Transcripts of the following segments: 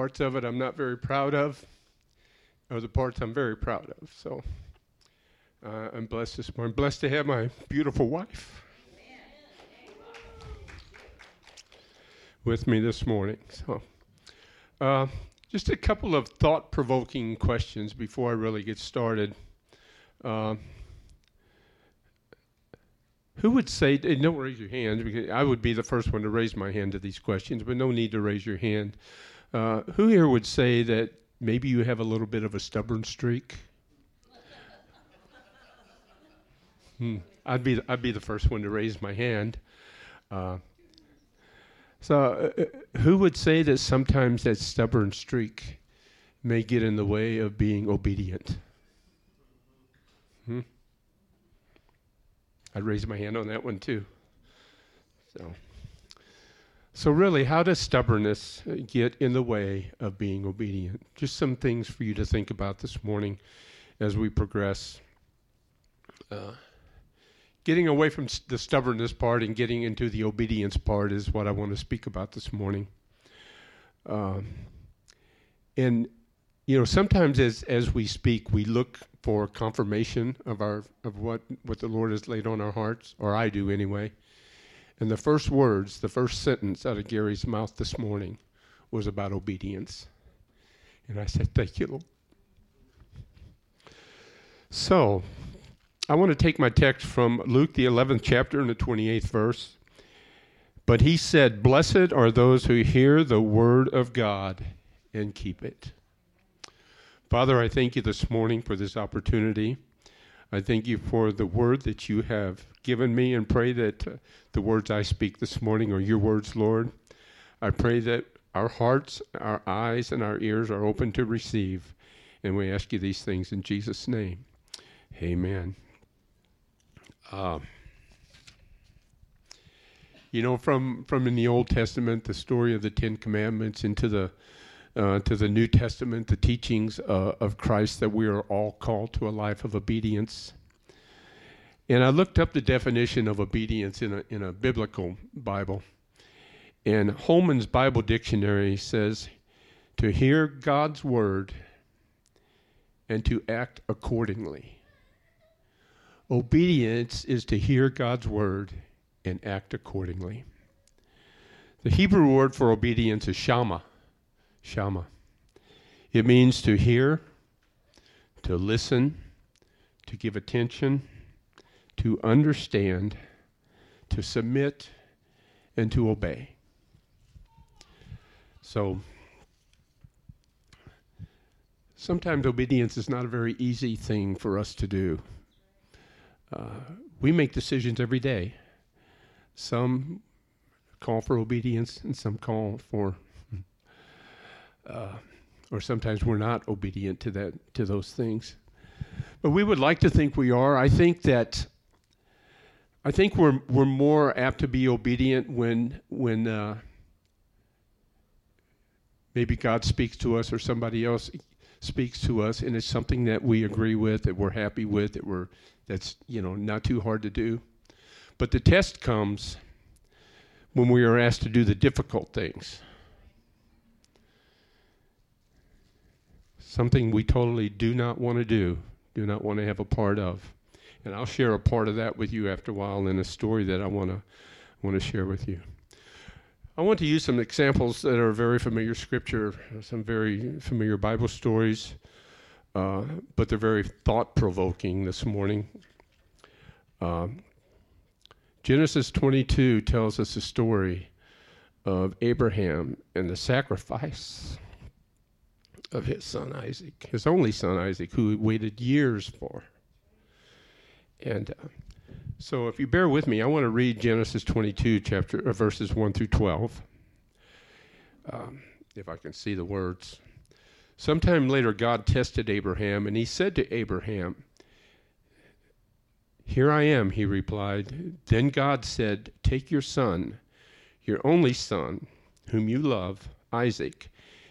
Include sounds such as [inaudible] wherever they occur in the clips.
parts of it I'm not very proud of, or the parts I'm very proud of. So uh, I'm blessed this morning. Blessed to have my beautiful wife with me this morning. So, uh, just a couple of thought-provoking questions before I really get started. Uh, who would say, don't raise your hand, because I would be the first one to raise my hand to these questions, but no need to raise your hand. Uh, who here would say that maybe you have a little bit of a stubborn streak? hmm. I'd be I'd be the first one to raise my hand. Uh, so, uh, uh, who would say that sometimes that stubborn streak may get in the way of being obedient? Hmm? I'd raise my hand on that one too. So, so really, how does stubbornness get in the way of being obedient? Just some things for you to think about this morning as we progress. Uh, getting away from the stubbornness part and getting into the obedience part is what I want to speak about this morning. Um, and you know, sometimes as as we speak, we look for confirmation of our of what what the Lord has laid on our hearts, or I do anyway. And the first words, the first sentence out of Gary's mouth this morning was about obedience. And I said, Thank you, Lord. So, I want to take my text from Luke, the 11th chapter, and the 28th verse. But he said, Blessed are those who hear the word of God and keep it. Father, I thank you this morning for this opportunity. I thank you for the word that you have given me and pray that uh, the words I speak this morning are your words, Lord. I pray that our hearts, our eyes, and our ears are open to receive. And we ask you these things in Jesus' name. Amen. Uh, you know, from, from in the Old Testament, the story of the Ten Commandments into the uh, to the New Testament, the teachings uh, of Christ that we are all called to a life of obedience. And I looked up the definition of obedience in a, in a biblical Bible. And Holman's Bible Dictionary says to hear God's word and to act accordingly. Obedience is to hear God's word and act accordingly. The Hebrew word for obedience is shama. Shama. It means to hear, to listen, to give attention, to understand, to submit, and to obey. So, sometimes obedience is not a very easy thing for us to do. Uh, we make decisions every day. Some call for obedience, and some call for uh, or sometimes we're not obedient to that to those things. But we would like to think we are. I think that I think we're we're more apt to be obedient when when uh, maybe God speaks to us or somebody else speaks to us, and it's something that we agree with, that we're happy with, that we're that's you know not too hard to do. But the test comes when we are asked to do the difficult things. Something we totally do not want to do, do not want to have a part of. And I'll share a part of that with you after a while in a story that I want to want to share with you. I want to use some examples that are very familiar scripture, some very familiar Bible stories, uh, but they're very thought provoking this morning. Uh, Genesis 22 tells us a story of Abraham and the sacrifice of his son Isaac, his only son Isaac, who he waited years for. And uh, so, if you bear with me, I want to read Genesis 22, chapter uh, verses 1 through 12. Um, if I can see the words. Sometime later, God tested Abraham, and he said to Abraham, Here I am, he replied. Then God said, Take your son, your only son, whom you love, Isaac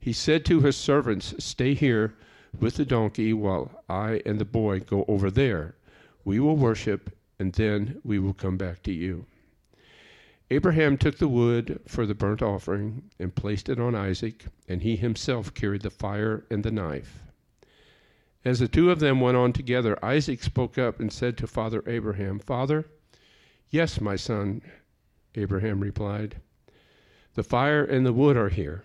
He said to his servants, Stay here with the donkey while I and the boy go over there. We will worship, and then we will come back to you. Abraham took the wood for the burnt offering and placed it on Isaac, and he himself carried the fire and the knife. As the two of them went on together, Isaac spoke up and said to Father Abraham, Father, yes, my son, Abraham replied. The fire and the wood are here,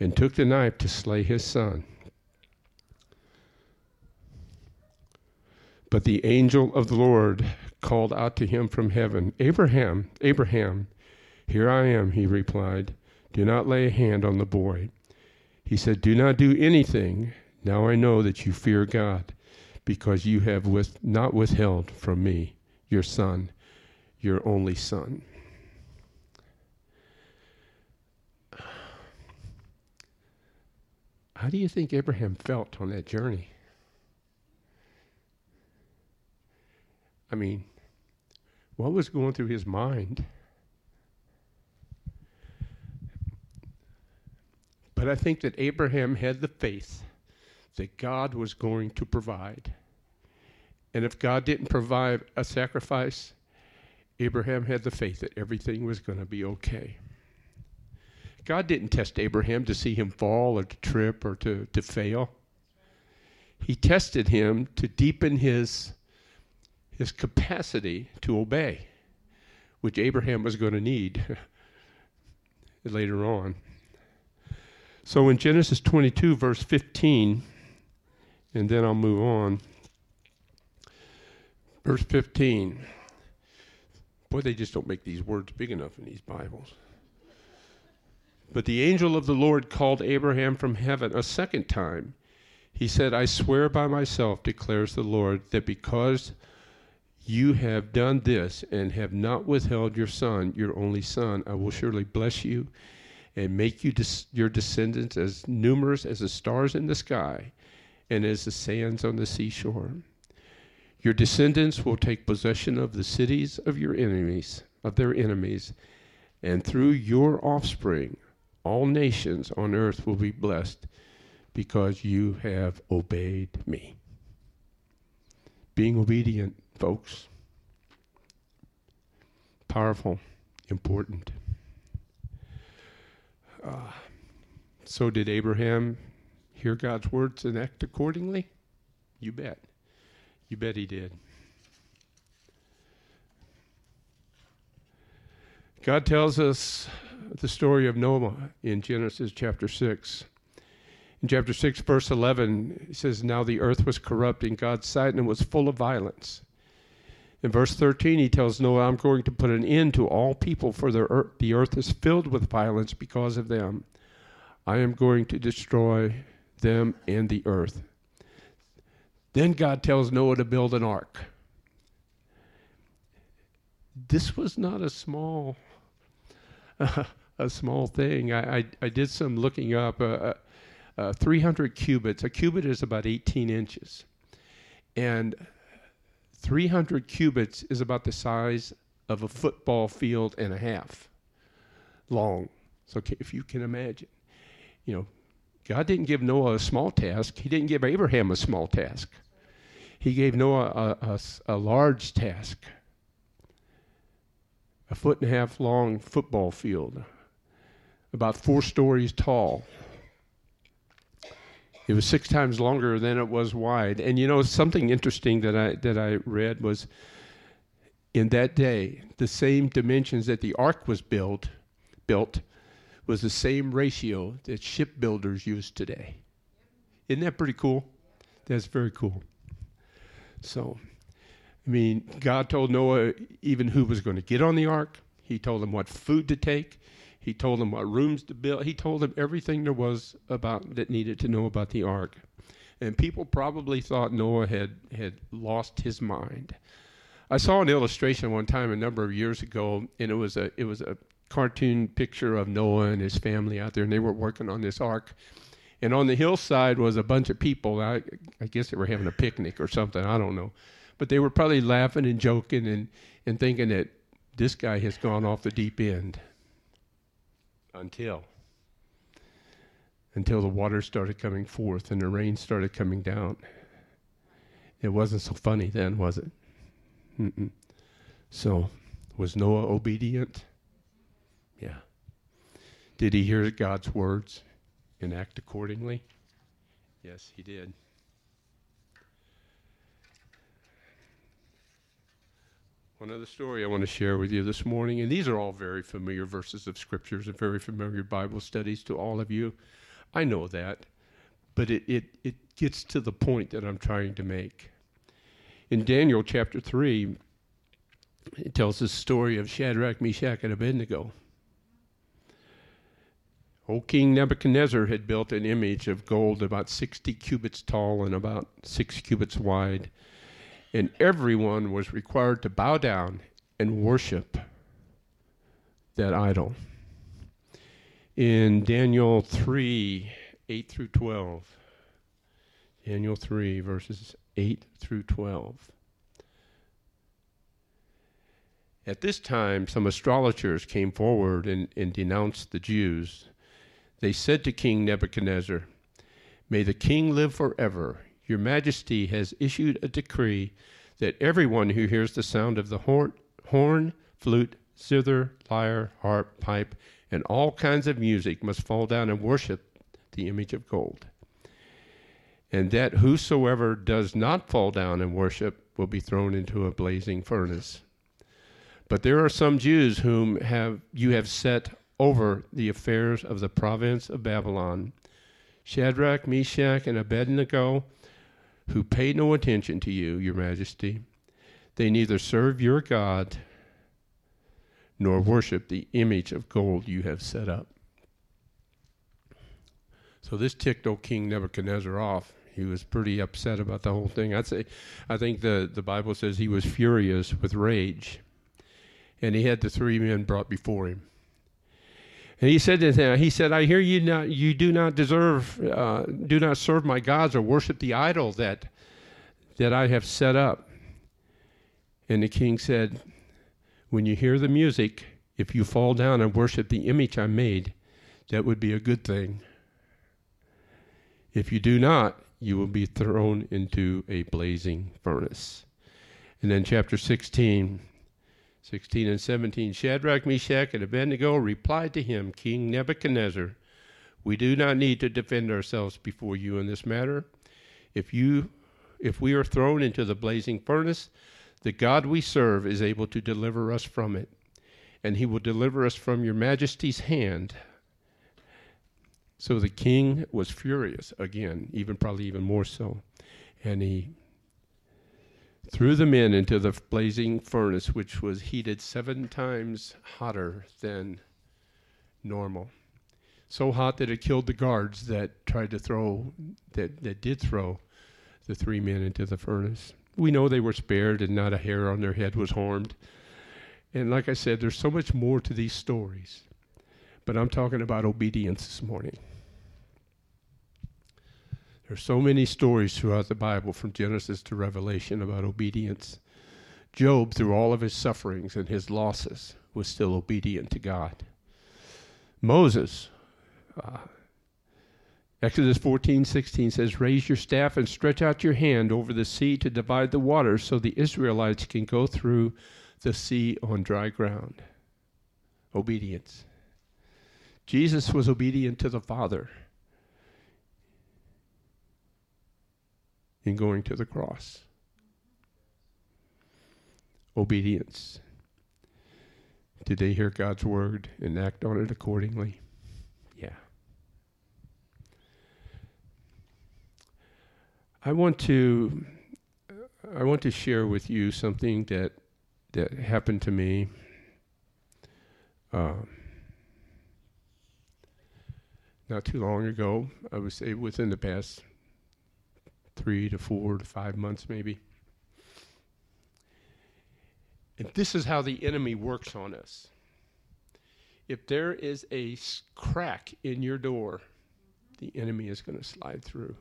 and took the knife to slay his son. But the angel of the Lord called out to him from heaven, Abraham, Abraham. Here I am, he replied. Do not lay a hand on the boy. He said, Do not do anything. Now I know that you fear God, because you have with, not withheld from me your son, your only son. How do you think Abraham felt on that journey? I mean, what was going through his mind? But I think that Abraham had the faith that God was going to provide. And if God didn't provide a sacrifice, Abraham had the faith that everything was going to be okay. God didn't test Abraham to see him fall or to trip or to, to fail. He tested him to deepen his, his capacity to obey, which Abraham was going to need [laughs] later on. So in Genesis 22, verse 15, and then I'll move on. Verse 15. Boy, they just don't make these words big enough in these Bibles. But the angel of the Lord called Abraham from heaven a second time. He said, I swear by myself, declares the Lord, that because you have done this and have not withheld your son, your only son, I will surely bless you and make you des- your descendants as numerous as the stars in the sky and as the sands on the seashore. Your descendants will take possession of the cities of your enemies, of their enemies, and through your offspring, all nations on earth will be blessed because you have obeyed me. Being obedient, folks, powerful, important. Uh, so, did Abraham hear God's words and act accordingly? You bet. You bet he did. God tells us the story of Noah in Genesis chapter 6. In chapter 6, verse 11, it says, Now the earth was corrupt in God's sight and it was full of violence. In verse 13, he tells Noah, I'm going to put an end to all people, for the earth, the earth is filled with violence because of them. I am going to destroy them and the earth. Then God tells Noah to build an ark. This was not a small, uh, [laughs] a small thing. I, I, I, did some looking up. Uh, uh, uh 300 cubits. A cubit is about 18 inches, and 300 cubits is about the size of a football field and a half long. So if you can imagine, you know, God didn't give Noah a small task. He didn't give Abraham a small task. He gave Noah a, a, a large task. A foot and a half long football field, about four stories tall. It was six times longer than it was wide. And you know, something interesting that I that I read was in that day, the same dimensions that the ark was built built was the same ratio that shipbuilders use today. Isn't that pretty cool? That's very cool. So, I mean, God told Noah even who was going to get on the ark. He told him what food to take. He told him what rooms to build. He told him everything there was about that needed to know about the ark. And people probably thought Noah had, had lost his mind. I saw an illustration one time a number of years ago, and it was a it was a cartoon picture of Noah and his family out there, and they were working on this ark. And on the hillside was a bunch of people. I, I guess they were having a picnic or something. I don't know, but they were probably laughing and joking and and thinking that this guy has gone off the deep end. Until until the water started coming forth and the rain started coming down. It wasn't so funny then, was it? Mm-mm. So, was Noah obedient? Yeah. Did he hear God's words and act accordingly? Yes, he did. One other story I want to share with you this morning, and these are all very familiar verses of scriptures and very familiar Bible studies to all of you. I know that, but it, it, it gets to the point that I'm trying to make. In Daniel chapter 3, it tells the story of Shadrach, Meshach, and Abednego. Old King Nebuchadnezzar had built an image of gold about 60 cubits tall and about six cubits wide, and everyone was required to bow down and worship that idol in Daniel 3 8 through 12. Daniel 3, verses 8 through 12. At this time, some astrologers came forward and, and denounced the Jews. They said to King Nebuchadnezzar, May the king live forever. Your majesty has issued a decree that everyone who hears the sound of the horn, horn flute, zither, lyre, harp, pipe, and all kinds of music must fall down and worship the image of gold. And that whosoever does not fall down and worship will be thrown into a blazing furnace. But there are some Jews whom have you have set over the affairs of the province of Babylon, Shadrach, Meshach, and Abednego, who pay no attention to you, your majesty. They neither serve your God nor worship the image of gold you have set up. So this ticked old King Nebuchadnezzar off. He was pretty upset about the whole thing. I'd say, I think the, the Bible says he was furious with rage. And he had the three men brought before him. And he said to them, he said, I hear you not, you do not deserve, uh, do not serve my gods or worship the idol that, that I have set up. And the king said, when you hear the music, if you fall down and worship the image I made, that would be a good thing. If you do not, you will be thrown into a blazing furnace. And then chapter 16, 16 and 17 Shadrach, Meshach, and Abednego replied to him, King Nebuchadnezzar, We do not need to defend ourselves before you in this matter. If you if we are thrown into the blazing furnace, the God we serve is able to deliver us from it, and he will deliver us from your majesty's hand. So the king was furious again, even probably even more so. And he threw the men into the blazing furnace, which was heated seven times hotter than normal. So hot that it killed the guards that tried to throw, that, that did throw the three men into the furnace we know they were spared and not a hair on their head was harmed. And like I said, there's so much more to these stories. But I'm talking about obedience this morning. There's so many stories throughout the Bible from Genesis to Revelation about obedience. Job, through all of his sufferings and his losses, was still obedient to God. Moses, uh, Exodus 14, 16 says, Raise your staff and stretch out your hand over the sea to divide the waters so the Israelites can go through the sea on dry ground. Obedience. Jesus was obedient to the Father in going to the cross. Obedience. Did they hear God's word and act on it accordingly? Yeah. I want to I want to share with you something that that happened to me. Uh, not too long ago, I would say within the past three to four to five months, maybe. And this is how the enemy works on us. If there is a crack in your door, the enemy is going to slide through.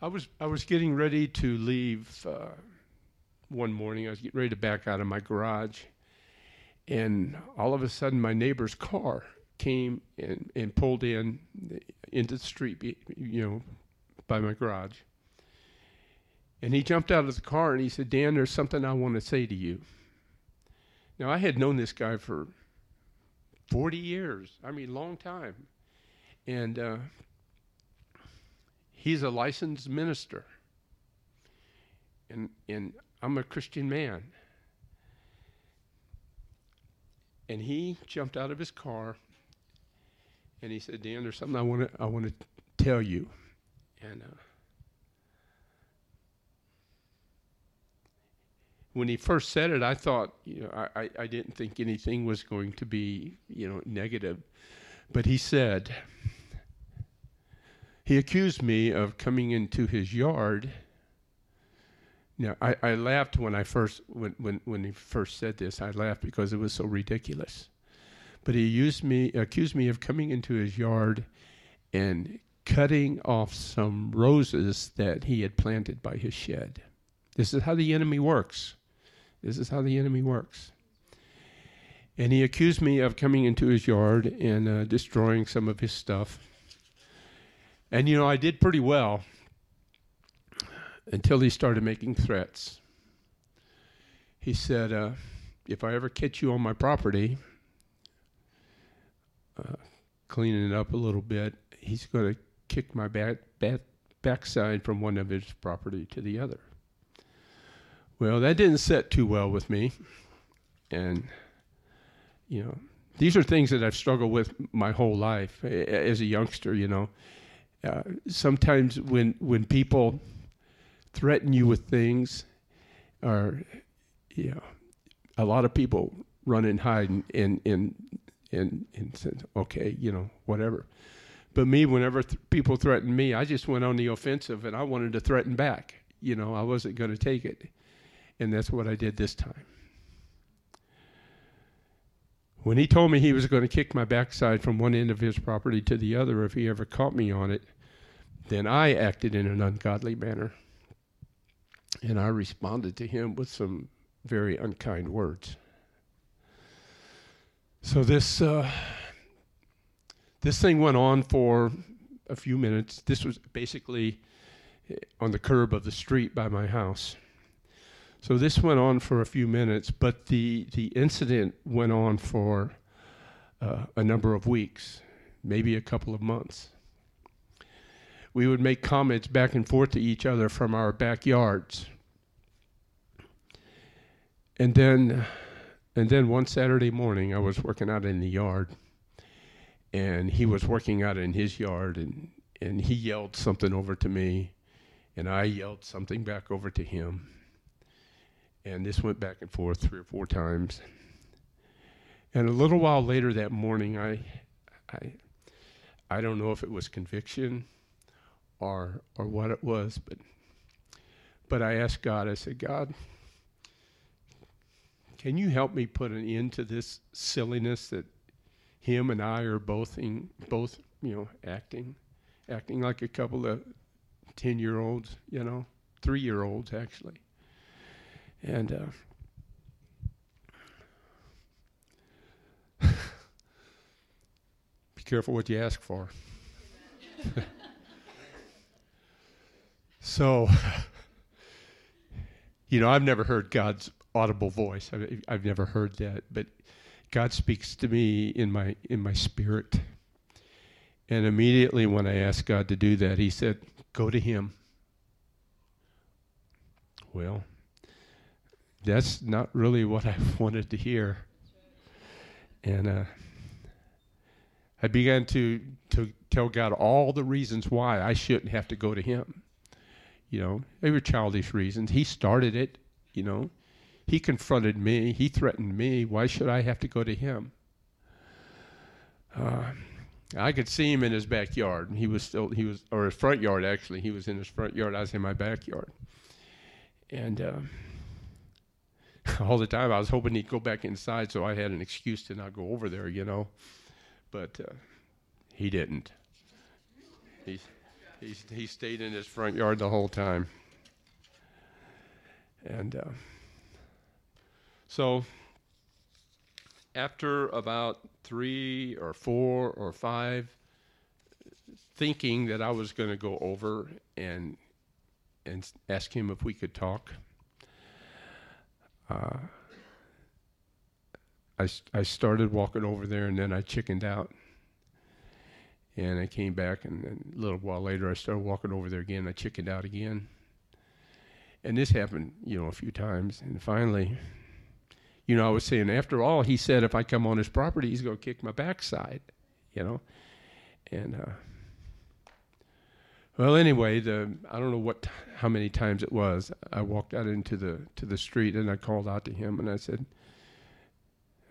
I was I was getting ready to leave uh, one morning. I was getting ready to back out of my garage, and all of a sudden, my neighbor's car came and, and pulled in into the street, you know, by my garage. And he jumped out of the car and he said, Dan, there's something I want to say to you. Now, I had known this guy for 40 years. I mean, long time. And uh, he's a licensed minister. And, and I'm a Christian man. And he jumped out of his car and he said, Dan, there's something I want to I want to tell you. And uh, when he first said it, I thought, you know, I, I didn't think anything was going to be, you know, negative. But he said, he accused me of coming into his yard. Now, I, I laughed when I first when, when, when he first said this. I laughed because it was so ridiculous. But he used me, accused me of coming into his yard and cutting off some roses that he had planted by his shed. This is how the enemy works. This is how the enemy works. And he accused me of coming into his yard and uh, destroying some of his stuff. And you know, I did pretty well until he started making threats. He said, uh, If I ever catch you on my property, cleaning it up a little bit, he's going to kick my back, back backside from one of his property to the other. Well, that didn't set too well with me, and you know, these are things that I've struggled with my whole life as a youngster. You know, uh, sometimes when when people threaten you with things, or you know, a lot of people run and hide and and, and and and said, okay, you know, whatever. But me, whenever th- people threatened me, I just went on the offensive, and I wanted to threaten back. You know, I wasn't going to take it, and that's what I did this time. When he told me he was going to kick my backside from one end of his property to the other if he ever caught me on it, then I acted in an ungodly manner. And I responded to him with some very unkind words. So this uh, this thing went on for a few minutes. This was basically eh, on the curb of the street by my house. So this went on for a few minutes, but the the incident went on for uh, a number of weeks, maybe a couple of months. We would make comments back and forth to each other from our backyards. And then and then one Saturday morning, I was working out in the yard, and he was working out in his yard, and, and he yelled something over to me, and I yelled something back over to him. And this went back and forth three or four times. And a little while later that morning, I, I, I don't know if it was conviction or or what it was, but but I asked God. I said, God, can you help me put an end to this silliness that him and I are both in, both you know acting acting like a couple of 10 year olds you know 3 year olds actually? And uh, be careful what you ask for. [laughs] So [laughs] you know I've never heard God's audible voice. I, I've never heard that, but God speaks to me in my in my spirit. And immediately when I asked God to do that, He said, "Go to Him." Well, that's not really what I [laughs] wanted to hear, and uh, I began to to tell God all the reasons why I shouldn't have to go to Him. You know, they were childish reasons. He started it, you know. He confronted me. He threatened me. Why should I have to go to Him? Uh, I could see him in his backyard. He was still, he was, or his front yard actually. He was in his front yard. I was in my backyard. And uh, [laughs] all the time I was hoping he'd go back inside so I had an excuse to not go over there, you know. But uh, he didn't. He, he, he stayed in his front yard the whole time. And uh, so after about three or four or five, thinking that I was going to go over and and ask him if we could talk. Uh, I, I started walking over there and then I chickened out. And I came back, and, and a little while later, I started walking over there again. I chickened out again. And this happened, you know, a few times. And finally, you know, I was saying, after all, he said if I come on his property, he's going to kick my backside, you know. And, uh, well, anyway, the I don't know what how many times it was. I walked out into the to the street and I called out to him and I said,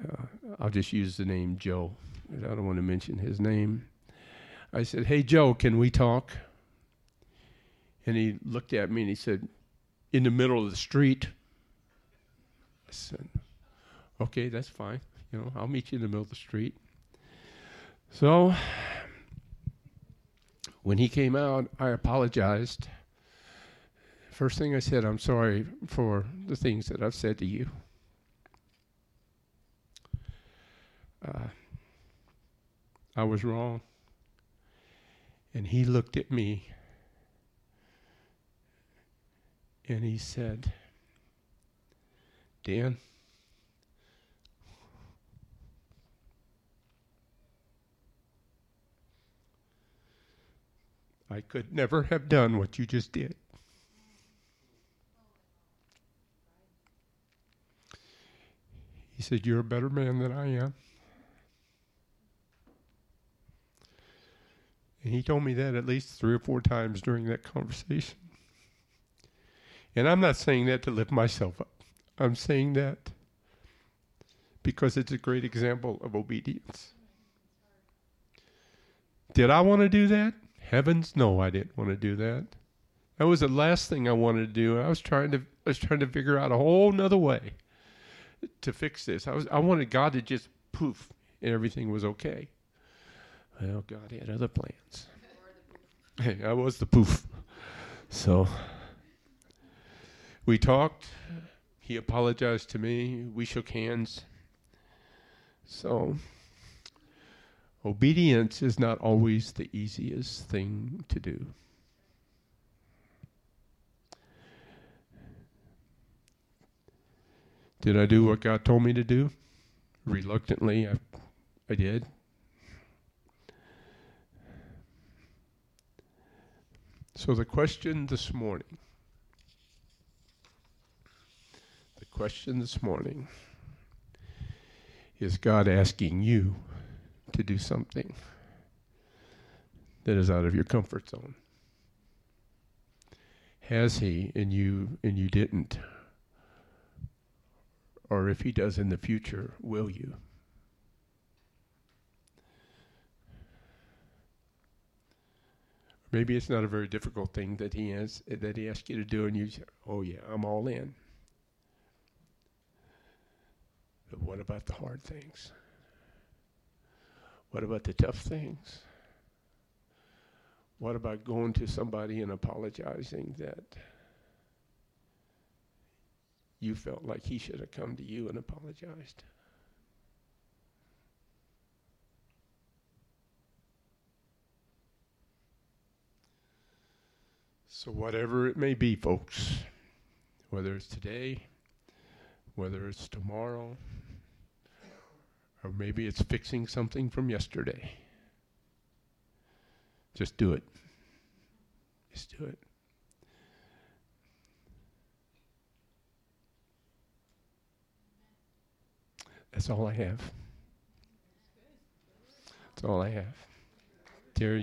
uh, "I'll just use the name Joe. I don't want to mention his name." I said, "Hey Joe, can we talk?" And he looked at me and he said, "In the middle of the street." I said, "Okay, that's fine. You know, I'll meet you in the middle of the street." So when he came out, I apologized. First thing I said, I'm sorry for the things that I've said to you. Uh, I was wrong. And he looked at me and he said, Dan, I could never have done what you just did. He said, You're a better man than I am. And he told me that at least three or four times during that conversation. And I'm not saying that to lift myself up. I'm saying that because it's a great example of obedience. Did I want to do that? Heavens, no, I didn't want to do that. That was the last thing I wanted to do. I was trying to I was trying to figure out a whole nother way to fix this. I was I wanted God to just poof and everything was okay. Well, God had other plans. Hey, I was the poof. So we talked. He apologized to me. We shook hands. So Obedience is not always the easiest thing to do. Did I do what God told me to do? Reluctantly, I, I did. So, the question this morning, the question this morning is God asking you to do something that is out of your comfort zone? Has he and you and you didn't? Or if he does in the future, will you? Maybe it's not a very difficult thing that he has that he asks you to do, and you say, "Oh yeah, I'm all in." But what about the hard things? What about the tough things? What about going to somebody and apologizing that you felt like he should have come to you and apologized? So, whatever it may be, folks, whether it's today, whether it's tomorrow, or maybe it's fixing something from yesterday. Just do it. Just do it. That's all I have. That's all I have. Dear